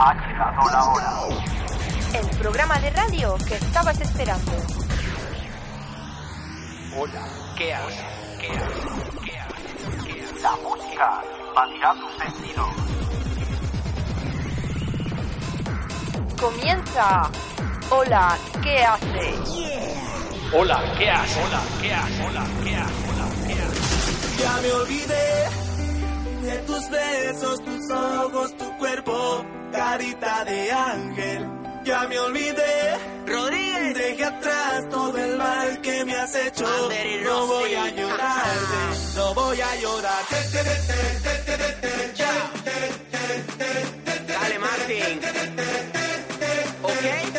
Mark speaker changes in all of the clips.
Speaker 1: Ha llegado la hora.
Speaker 2: El programa de radio que estabas esperando.
Speaker 1: Hola, ¿qué haces? ¿Qué haces? ¿Qué haces? ¿Qué haces? La música invadirá tus sentidos.
Speaker 2: Comienza. Hola, ¿qué hace?
Speaker 1: Hola, ¿qué haces? Hola, ¿qué haces? Hola, ¿qué haces? Hola, ¿qué haces?
Speaker 3: Ya me olvidé de tus besos, tus ojos, tu cuerpo, carita de ángel. Ya me olvidé.
Speaker 4: Rodríguez.
Speaker 3: Dejé atrás todo el mal que me has hecho. No voy a llorarte, no voy a llorar.
Speaker 4: Dale, Martín. ¿Ok?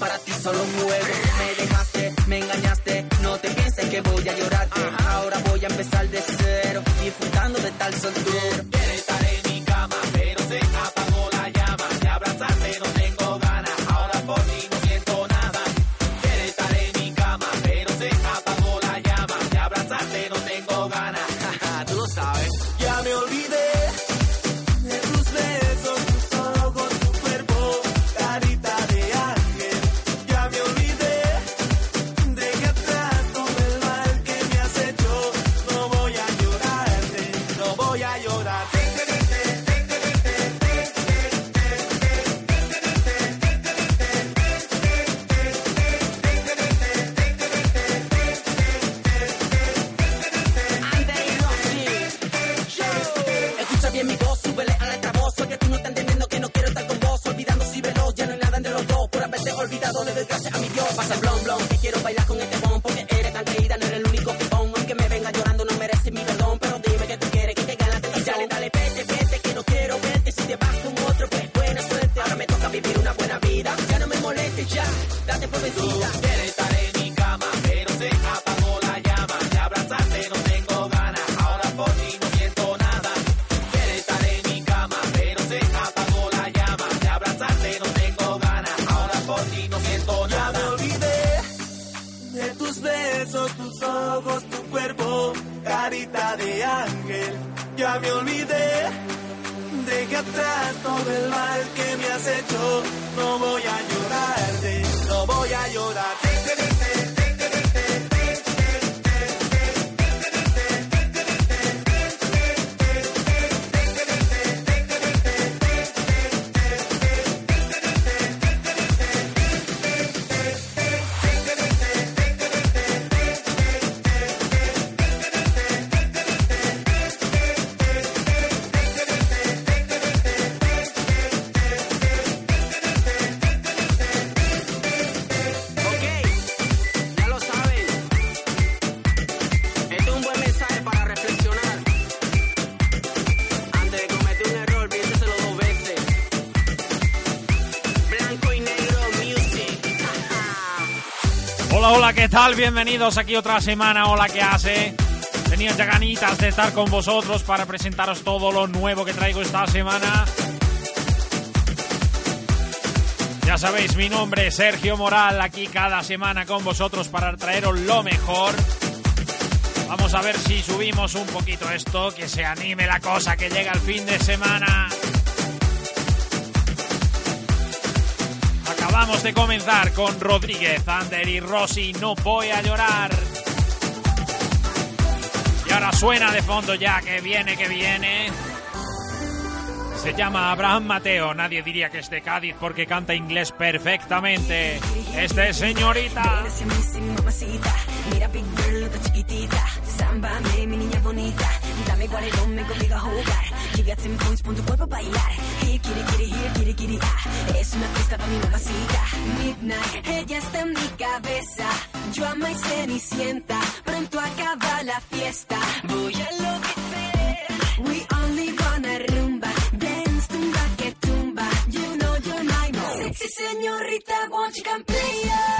Speaker 4: Para ti solo un. Me dejaste, me engañaste, no te pienses que voy a llorarte. Ahora voy a empezar de cero, disfrutando de tal soltero.
Speaker 5: Hola, hola, ¿qué tal? Bienvenidos aquí otra semana. Hola, ¿qué hace? Tenía ya ganitas de estar con vosotros para presentaros todo lo nuevo que traigo esta semana. Ya sabéis, mi nombre es Sergio Moral, aquí cada semana con vosotros para traeros lo mejor. Vamos a ver si subimos un poquito esto, que se anime la cosa, que llega el fin de semana. Acabamos de comenzar con Rodríguez, Ander y Rossi, no voy a llorar. Y ahora suena de fondo ya, que viene, que viene. Se llama Abraham Mateo, nadie diría que es de Cádiz porque canta inglés perfectamente. Este es señorita.
Speaker 6: Mira chiquitita, sámbame mi niña bonita, dame guaredón, ven conmigo a jugar, llega a 10 points, pon tu cuerpo a bailar, here, kitty, kitty, here, kitty, kitty, ah, es una fiesta para mi mamacita, midnight, ella está en mi cabeza, yo amo y cenicienta, pronto acaba la fiesta, voy a enloquecer, we only wanna rumba, dance tumba que tumba, you know you're my sexy, señorita, won't you come play?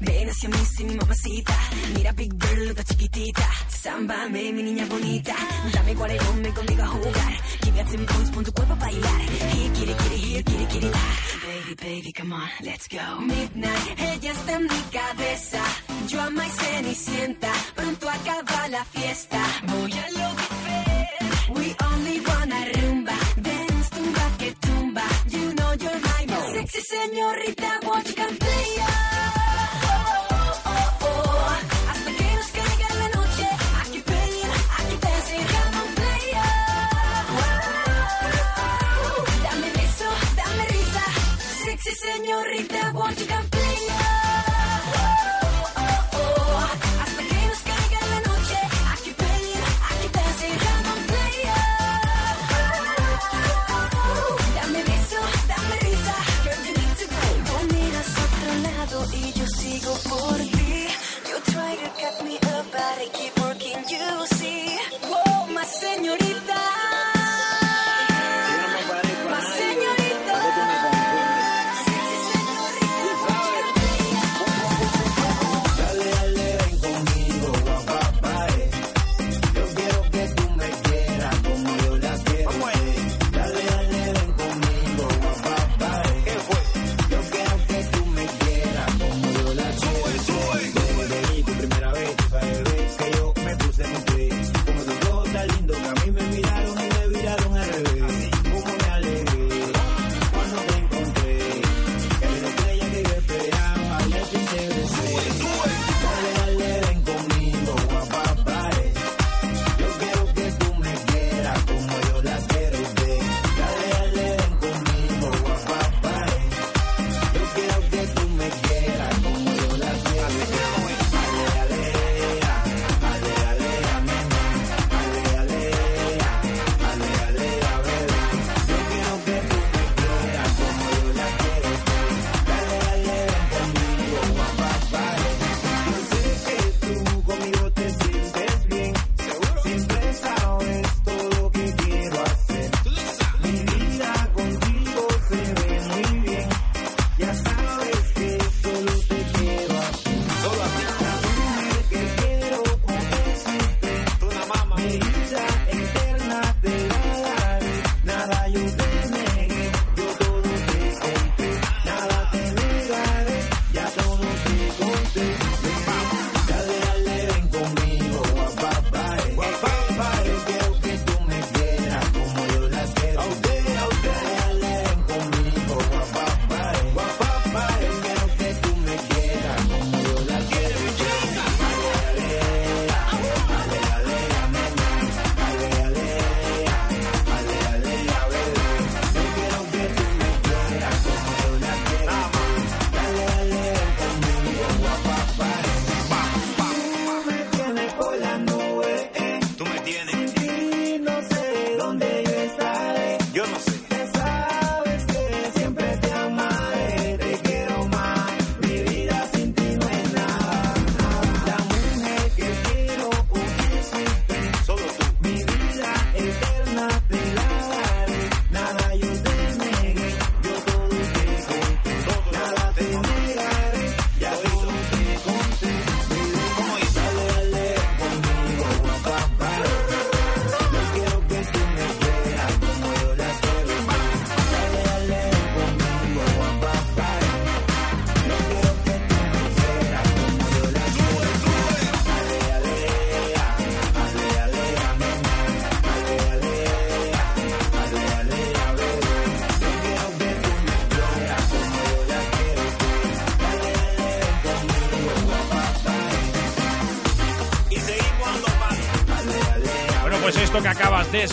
Speaker 6: ven hacia mí, sí, mi mamacita. Mira, big girl, está chiquitita. Sámbame, mi niña bonita. Dame cuarelón, ven conmigo a jugar. Give me points, pon tu cuerpo a bailar. Here, kitty, kitty, here, kitty, kitty. Ah, baby, baby, come on, let's go. Midnight, ella está en mi cabeza. Yo ama y cenicienta. Pronto acaba la fiesta. Voy a enloquecer. We only wanna rumba. Dance, tumba que tumba. You know you're my man. Sexy señorita, won't you come play? Señorita, won't you come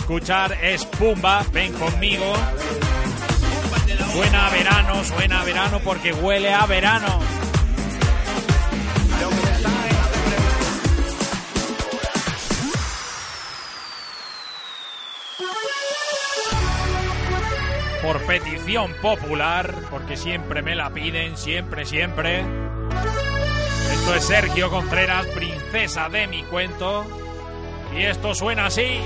Speaker 6: escuchar es Pumba, ven conmigo. Suena a verano, suena a verano porque huele a verano. Por petición popular, porque siempre me la piden, siempre, siempre. Esto es Sergio Contreras, princesa de mi cuento. Y esto suena así.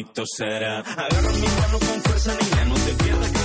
Speaker 7: bonito será. Agarra mi mano con fuerza, niña, no te pierdas.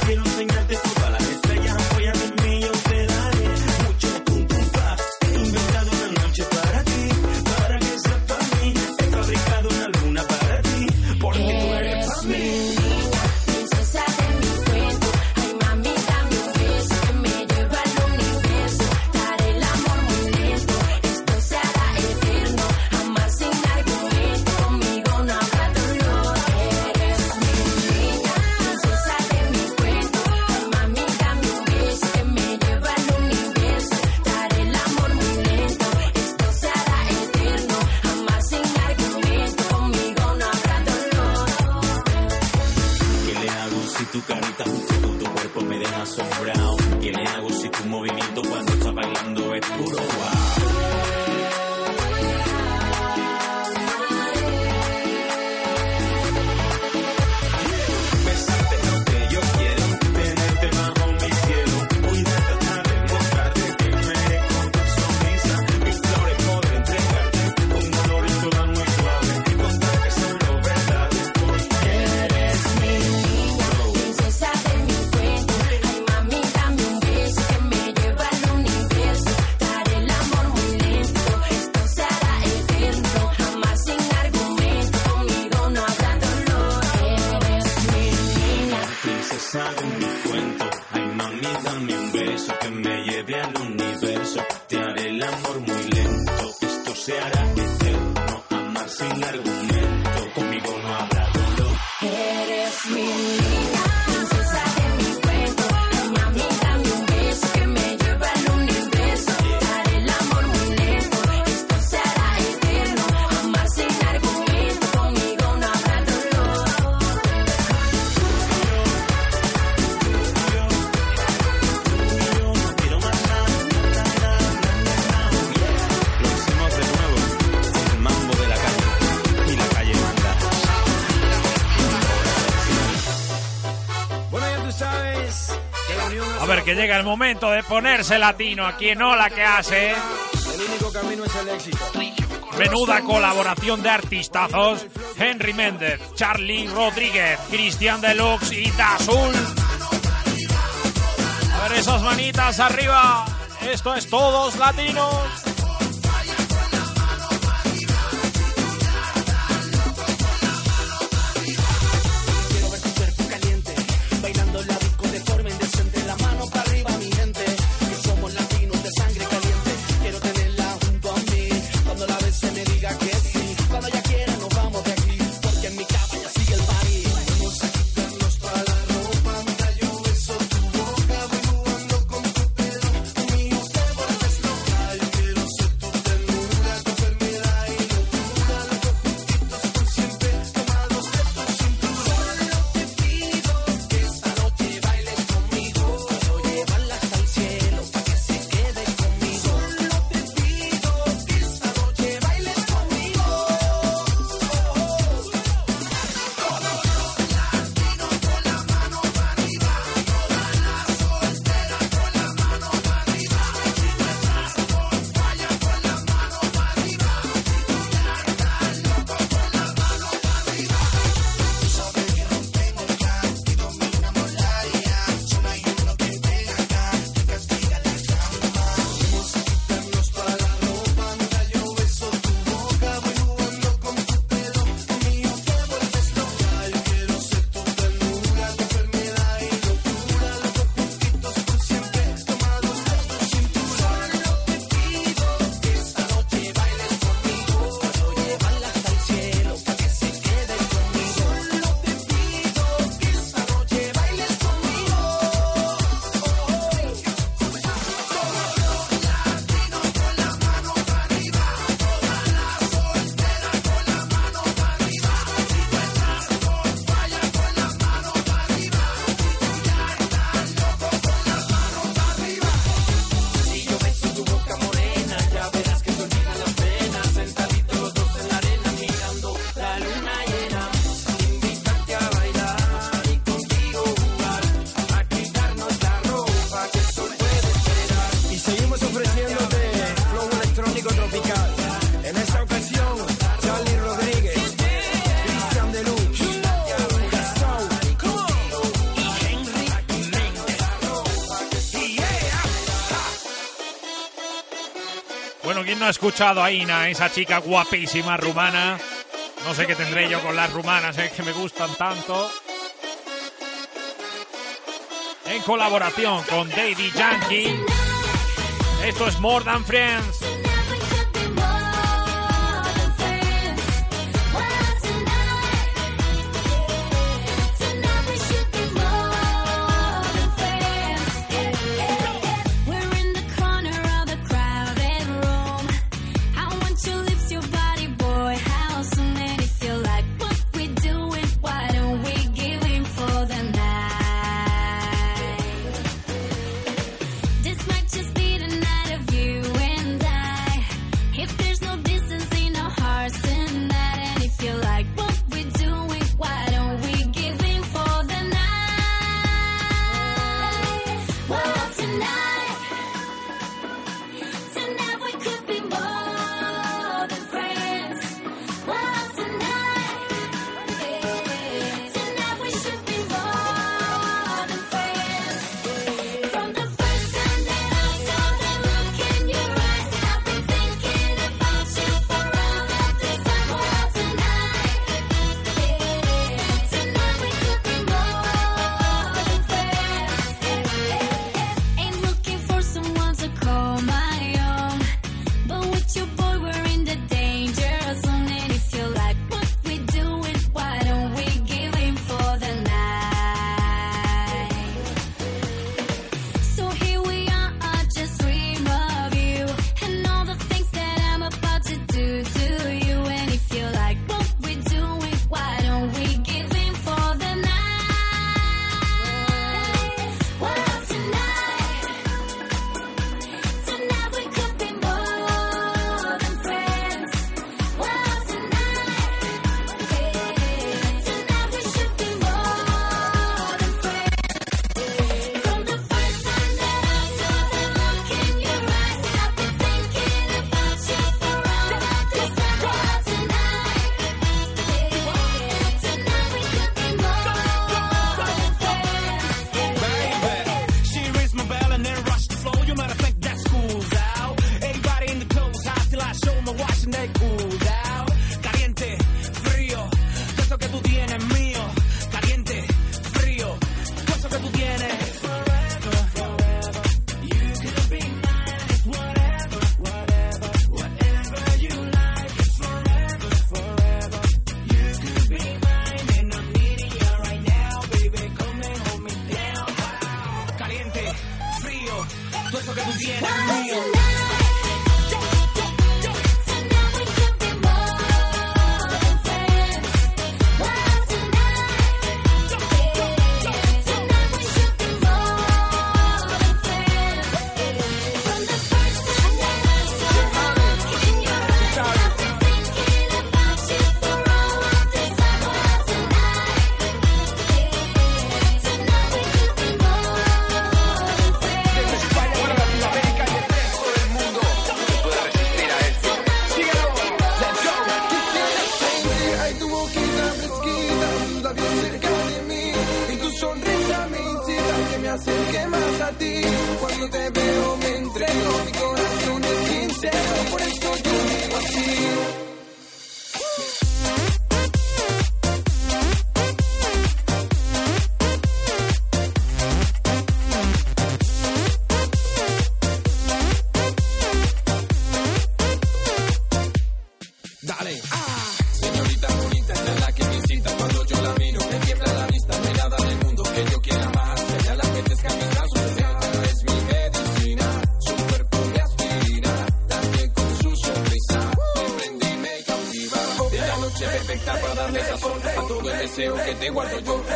Speaker 6: llega el momento de ponerse latino aquí en Ola que hace.
Speaker 5: El único camino es el éxito.
Speaker 6: Menuda colaboración de artistazos: Henry Méndez, Charlie Rodríguez, Cristian Deluxe y Dazul. A ver esas manitas arriba. Esto es todos latinos.
Speaker 8: escuchado a Ina, esa chica guapísima rumana. No sé qué tendré yo con las rumanas, eh, que me gustan tanto. En colaboración con Daddy Yankee. Esto es More Than Friends.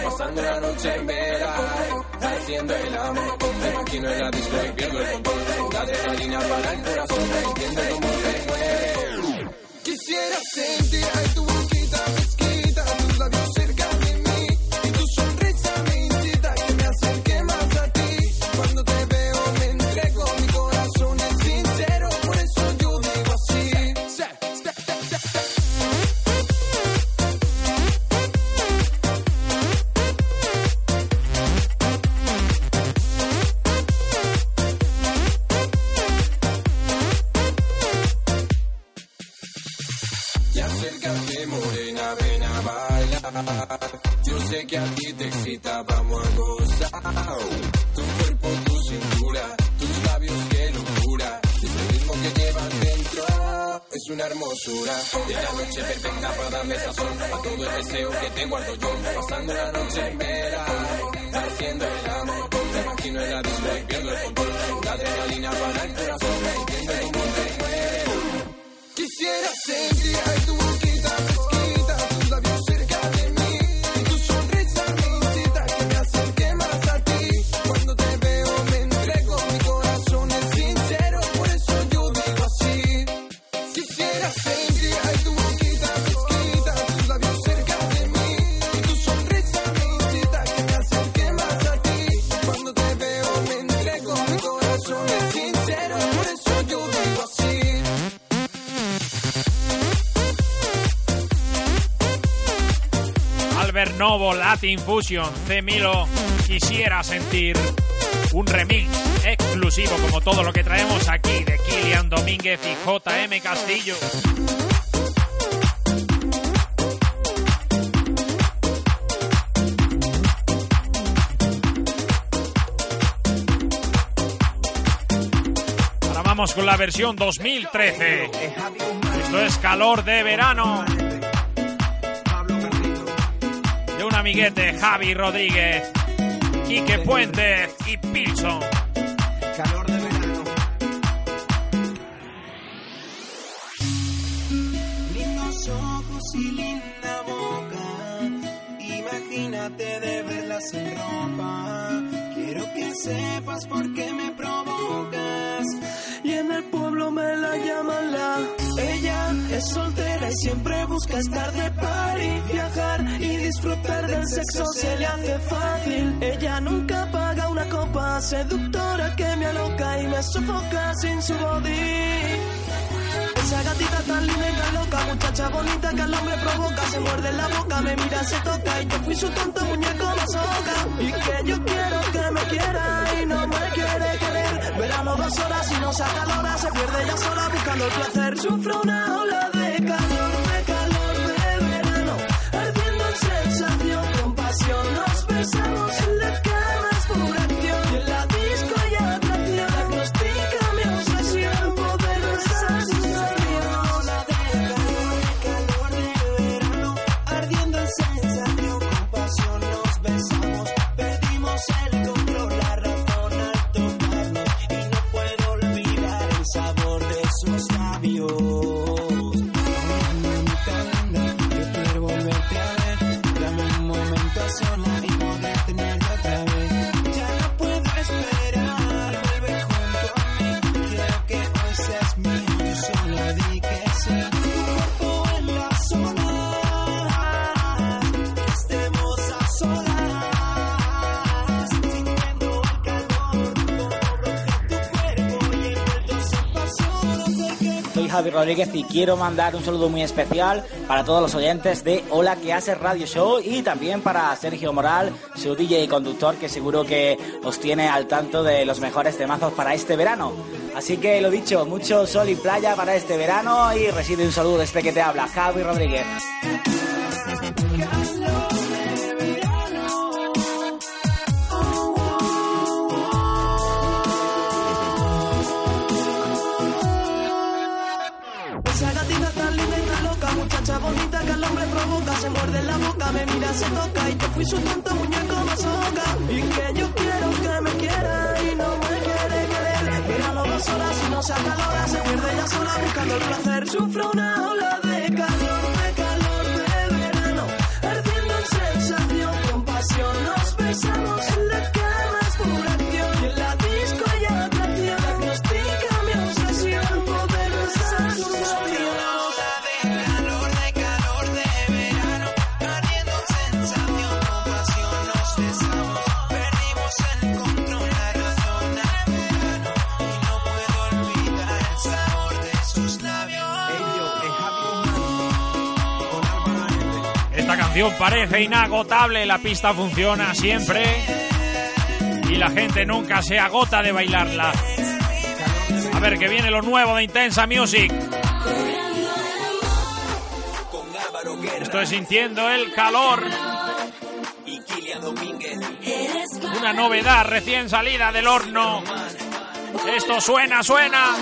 Speaker 9: pasarme la noche en entera haciendo el amor. Imagino en la disco y pierdo el control. La adrenalina para el corazón, entiendo cómo te mueve. Quisiera sentir tu
Speaker 3: hermosura. De la noche perfecta para darme sazón a todo el deseo que te guardo yo. Pasando la noche entera, haciendo el amor. Me imagino en la disco y pierdo el control. La adrenalina para el corazón, entiende cómo te mueves. Quisiera sentir tu boquita
Speaker 5: Latin Fusion, C. Milo, quisiera sentir un remix exclusivo como todo lo que traemos aquí de Kilian Domínguez y JM Castillo. Ahora vamos con la versión 2013. Esto es calor de verano. Amiguete, Javi Rodríguez, Quique Puentes y Pilson.
Speaker 3: Calor de verano. Lindos ojos y linda boca. Imagínate de verlas en ropa. Quiero que sepas por qué me provocas. Y en el pueblo me la llaman la. Ella es soltera y siempre busca estar de par y viajar y disfrutar del sexo se le hace fácil. Ella nunca paga una copa seductora que me aloca y me sofoca sin su body. Esa gatita tan linda y tan loca, muchacha bonita que al hombre provoca, se muerde la boca, me mira, se toca y yo fui su tonto muñeco masoca. Y que yo quiero que me quiera y no me quiere querer. Verano dos horas y no se acalora, se pierde ella sola buscando el placer. Sufro una ola de
Speaker 10: Rodríguez y quiero mandar un saludo muy especial para todos los oyentes de Hola que hace Radio Show y también para Sergio Moral, su DJ y conductor que seguro que os tiene al tanto de los mejores temazos para este verano. Así que lo dicho, mucho sol y playa para este verano y recibe un saludo desde que te habla Javi Rodríguez.
Speaker 3: Me mira, se toca y yo fui su tonto muñeco masoca. Y que yo quiero que me quiera y no me quiere querer. Verano dos horas y no se acalora, se pierde ella sola buscando el placer. Sufro una ola de
Speaker 5: parece inagotable, la pista funciona siempre y la gente nunca se agota de bailarla. A ver, que viene lo nuevo de Intensa Music.
Speaker 8: Estoy sintiendo el calor. Una novedad recién salida del horno. Esto suena, suena.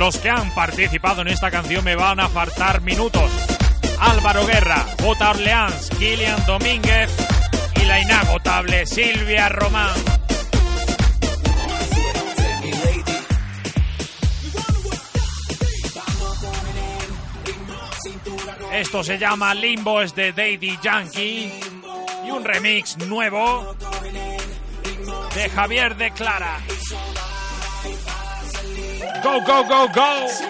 Speaker 5: los que
Speaker 8: han participado en esta canción me van a faltar minutos. Álvaro Guerra, J. Orleans, Kilian Domínguez y la inagotable Silvia Román. Esto se llama Limbo, es de Daddy Yankee y un remix nuevo de Javier de Clara. Go, go, go, go.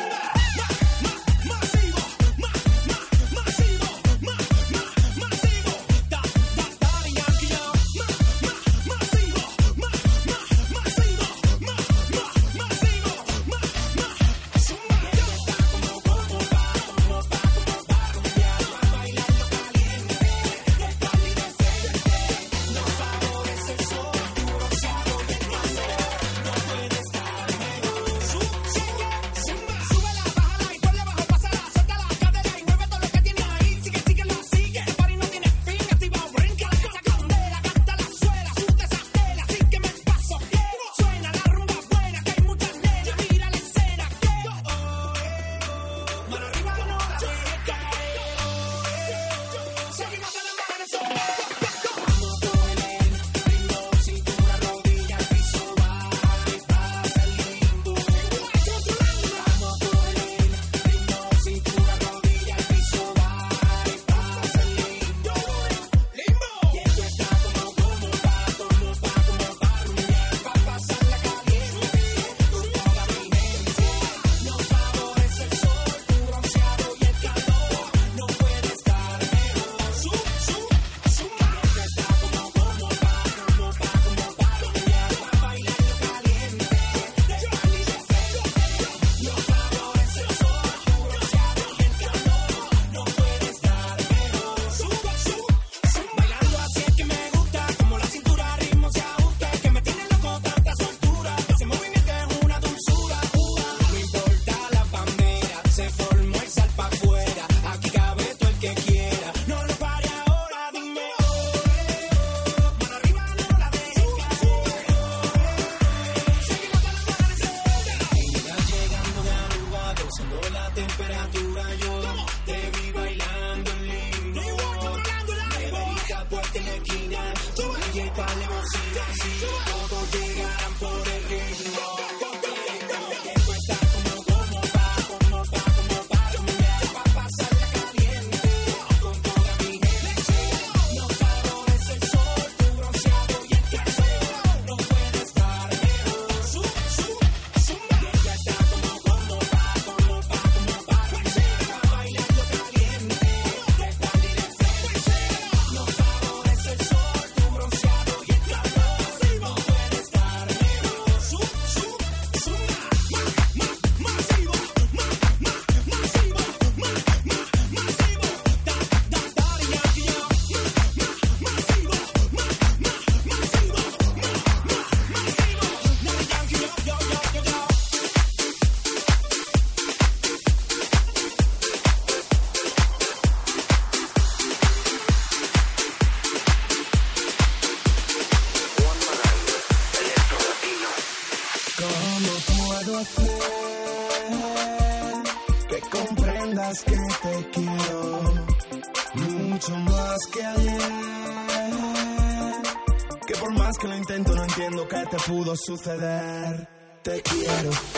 Speaker 7: suceder. Te quiero.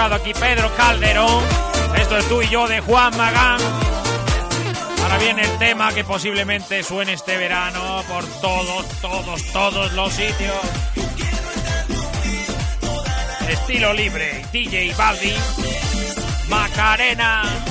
Speaker 5: Aquí Pedro Calderón. Esto es tú y yo de Juan Magán. Ahora viene el tema que posiblemente suene este verano por todos, todos, todos los sitios. Estilo libre, DJ Baldi, Macarena.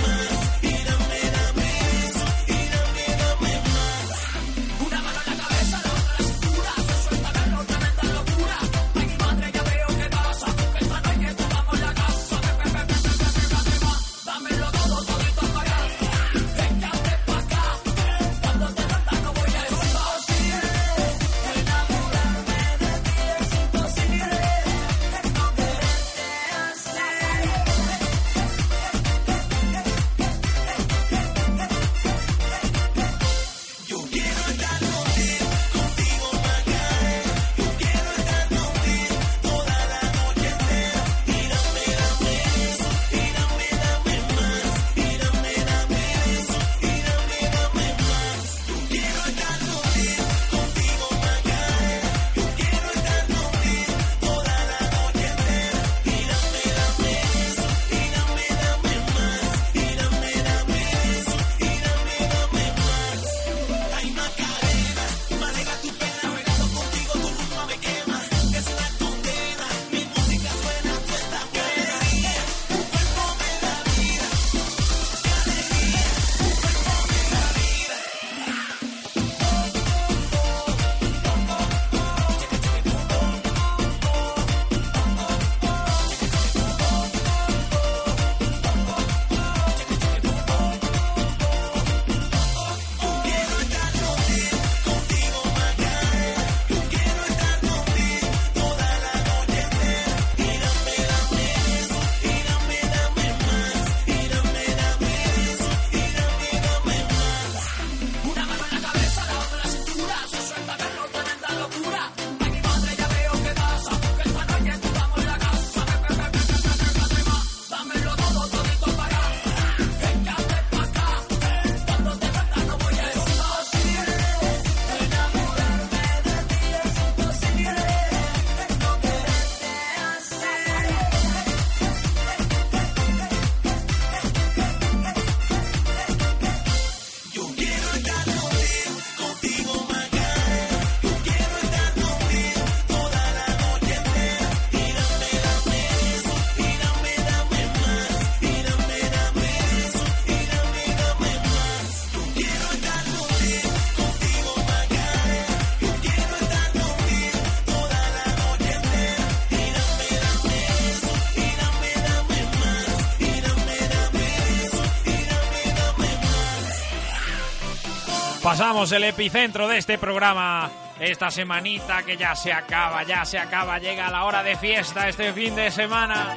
Speaker 5: Pasamos el epicentro de este programa. Esta semanita que ya se acaba, ya se acaba, llega la hora de fiesta este fin de semana.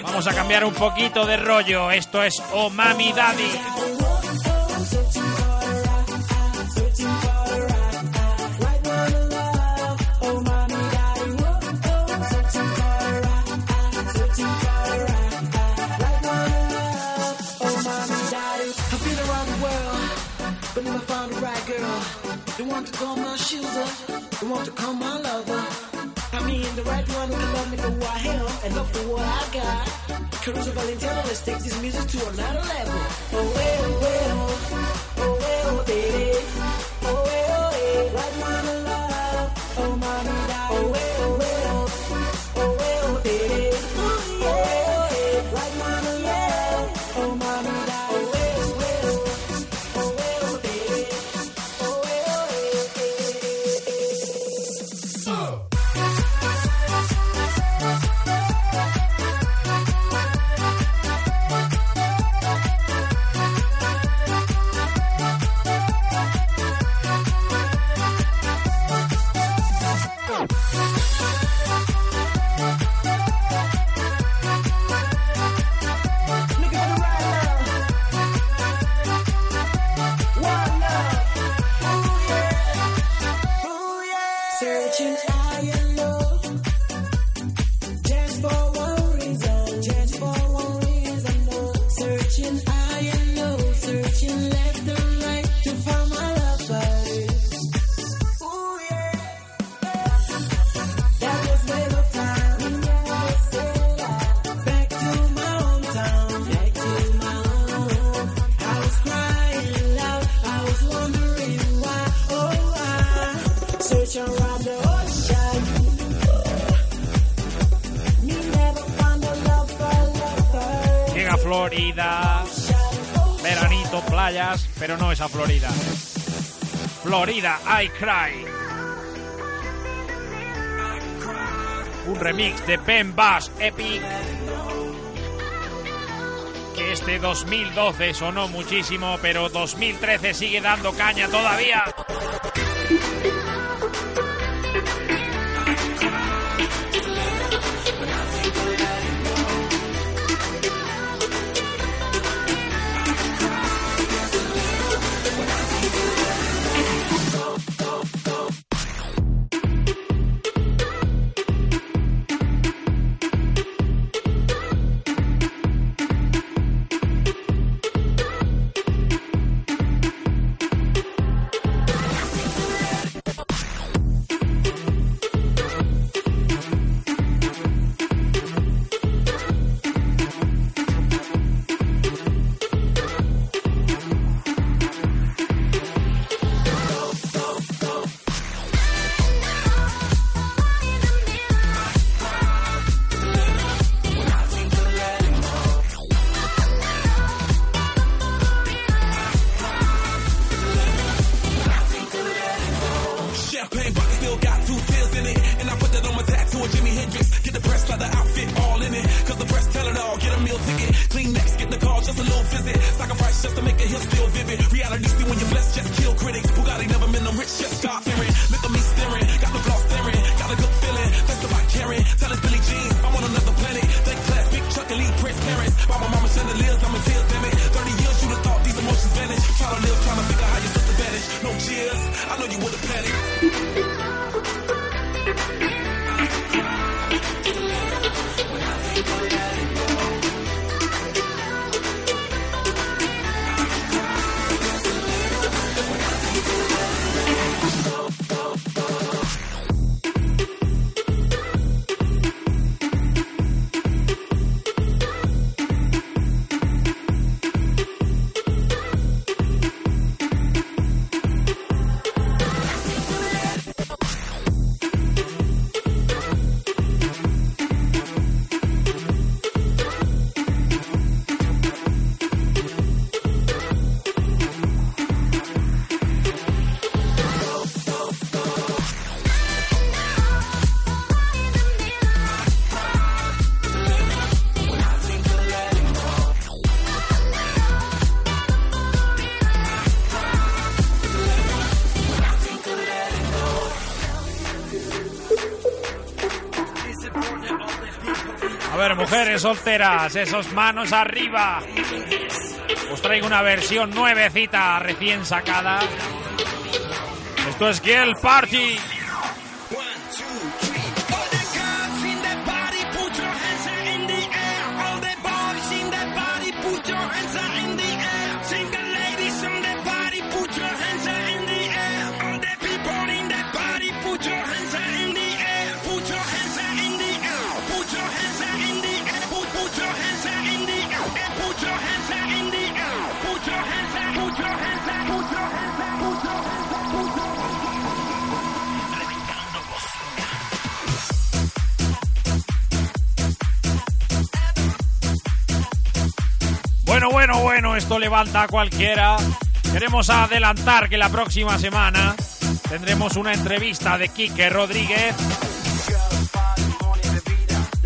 Speaker 5: Vamos a cambiar un poquito de rollo. Esto es Oh Mami Daddy.
Speaker 3: Shoulder, the one to call my lover. I mean, the right one who can love me for who I am and love for what I got. Caruso Valentino, let's take this music to another level. Oh, well, well, Thank you. I
Speaker 5: Cry. Un remix de Ben Bass Epic. Que este 2012 sonó muchísimo, pero 2013 sigue dando caña todavía. Solteras, esos manos arriba. Os traigo una versión nuevecita, recién sacada. Esto es Kiel Party. Bueno, bueno, bueno, esto levanta a cualquiera. Queremos adelantar que la próxima semana tendremos una entrevista de Quique Rodríguez.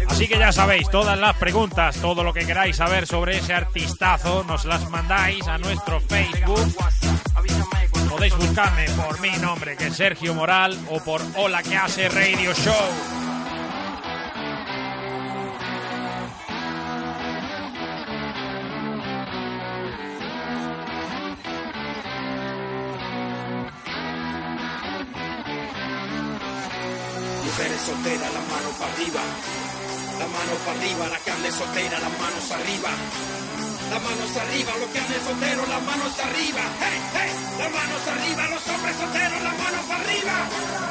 Speaker 5: Así que ya sabéis, todas las preguntas, todo lo que queráis saber sobre ese artistazo, nos las mandáis a nuestro Facebook. Podéis buscarme por mi nombre, que es Sergio Moral, o por Hola que hace Radio Show.
Speaker 11: Soltera, las manos arriba. Las manos arriba, los que anden solteros, las manos arriba. Hey, hey, las manos arriba, los hombres solteros, las manos arriba.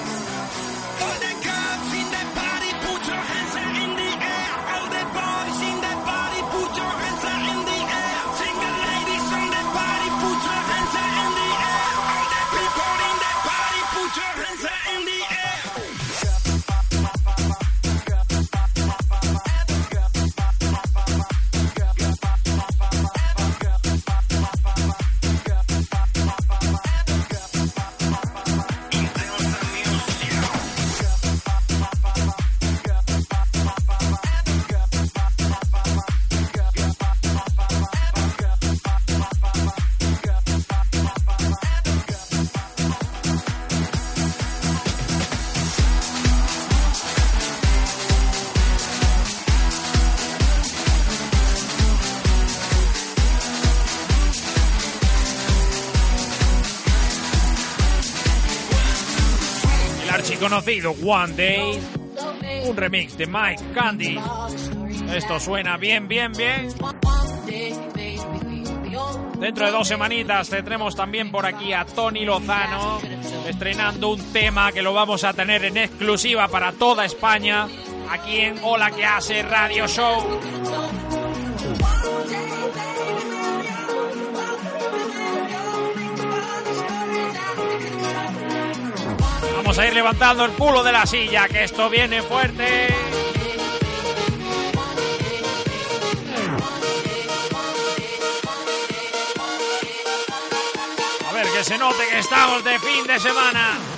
Speaker 5: El archiconocido One Day, un remix de Mike Candy. Esto suena bien, bien, bien. Dentro de dos semanitas tendremos también por aquí a Tony Lozano estrenando un tema que lo vamos a tener en exclusiva para toda España aquí en Hola que hace Radio Show. Vamos a ir levantando el culo de la silla, que esto viene fuerte. A ver, que se note que estamos de fin de semana.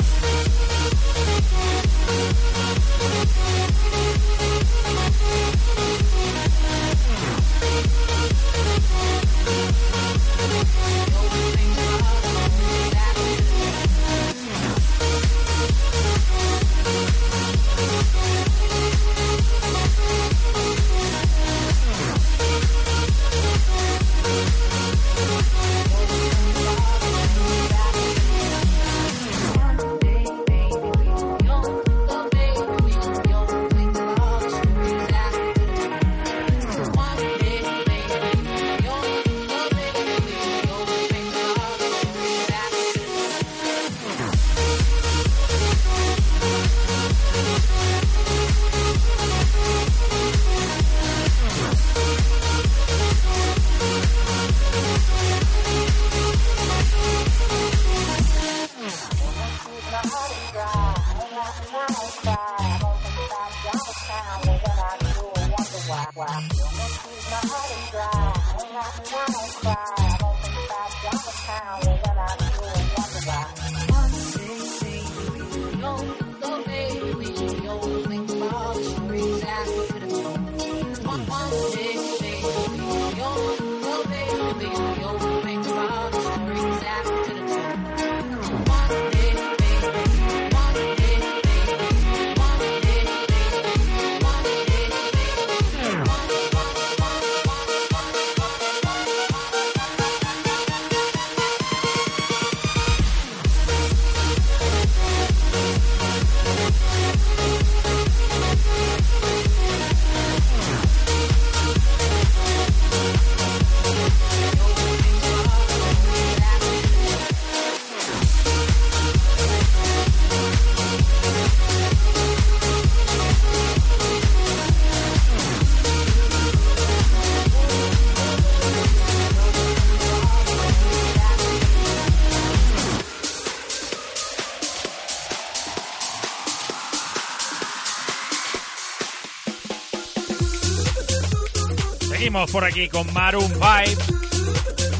Speaker 5: Seguimos por aquí con Maroon 5.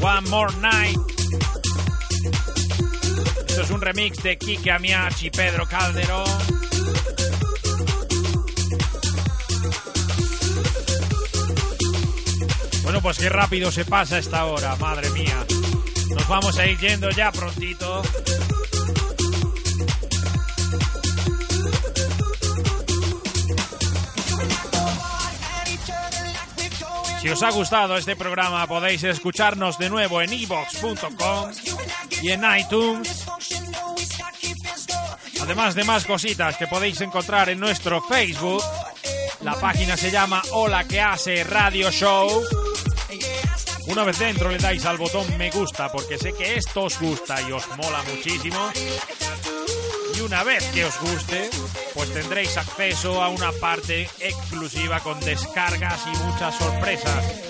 Speaker 5: One More Night. Esto es un remix de Kike Amiach y Pedro Calderón. Bueno, pues qué rápido se pasa esta hora, madre mía. Nos vamos a ir yendo ya prontito. Si os ha gustado este programa podéis escucharnos de nuevo en evox.com y en iTunes. Además de más cositas que podéis encontrar en nuestro Facebook. La página se llama Hola que hace Radio Show. Una vez dentro le dais al botón me gusta porque sé que esto os gusta y os mola muchísimo. Y una vez que os guste, pues tendréis acceso a una parte exclusiva con descargas y muchas sorpresas.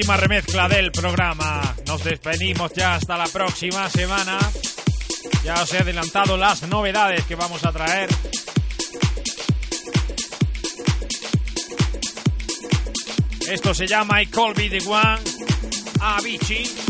Speaker 5: Última remezcla del programa. Nos despedimos ya hasta la próxima semana. Ya os he adelantado las novedades que vamos a traer. Esto se llama I Call Be The One. Avicii.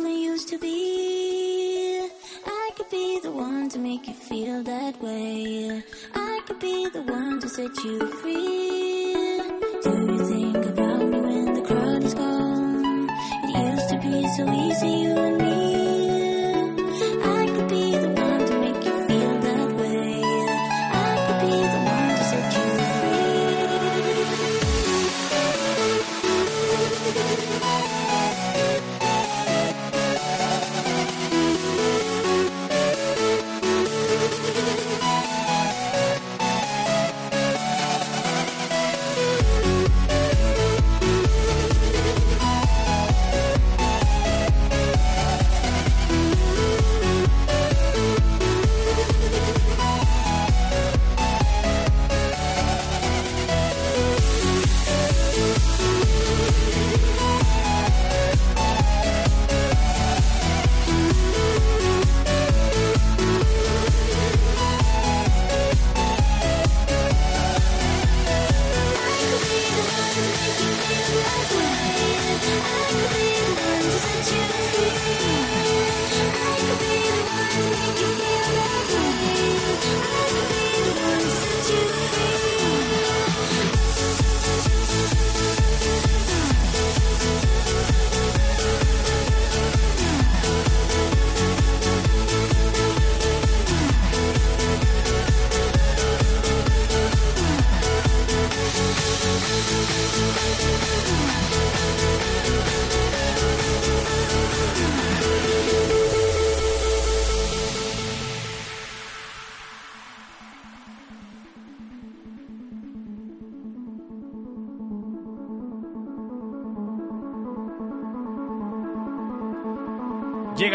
Speaker 8: you free.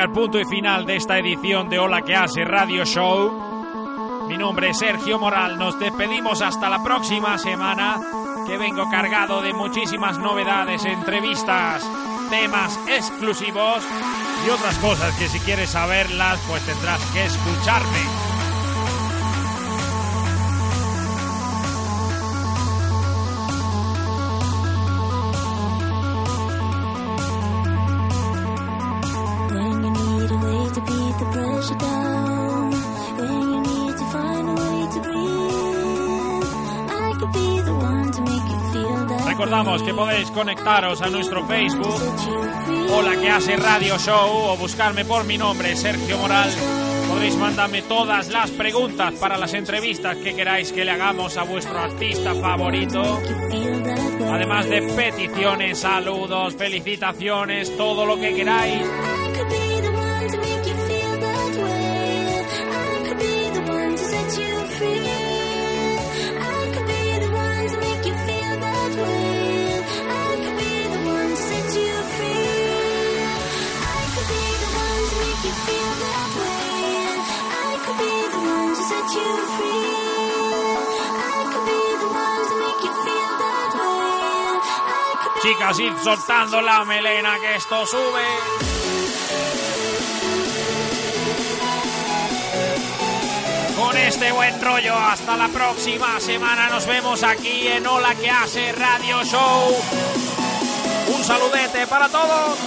Speaker 5: El punto y final de esta edición de Hola que hace Radio Show. Mi nombre es Sergio Moral. Nos despedimos hasta la próxima semana, que vengo cargado de muchísimas novedades, entrevistas, temas exclusivos y otras cosas que si quieres saberlas, pues tendrás que escucharme. Recordamos que podéis conectaros a nuestro Facebook, Hola que hace Radio Show, o buscarme por mi nombre, Sergio Moral. Podréis mandarme todas las preguntas para las entrevistas que queráis que le hagamos a vuestro artista favorito. Además de peticiones, saludos, felicitaciones, todo lo que queráis. Chicas, id soltando la melena que esto sube. Con este buen rollo, hasta la próxima semana. Nos vemos aquí en Hola que hace Radio Show. Un saludete para todos.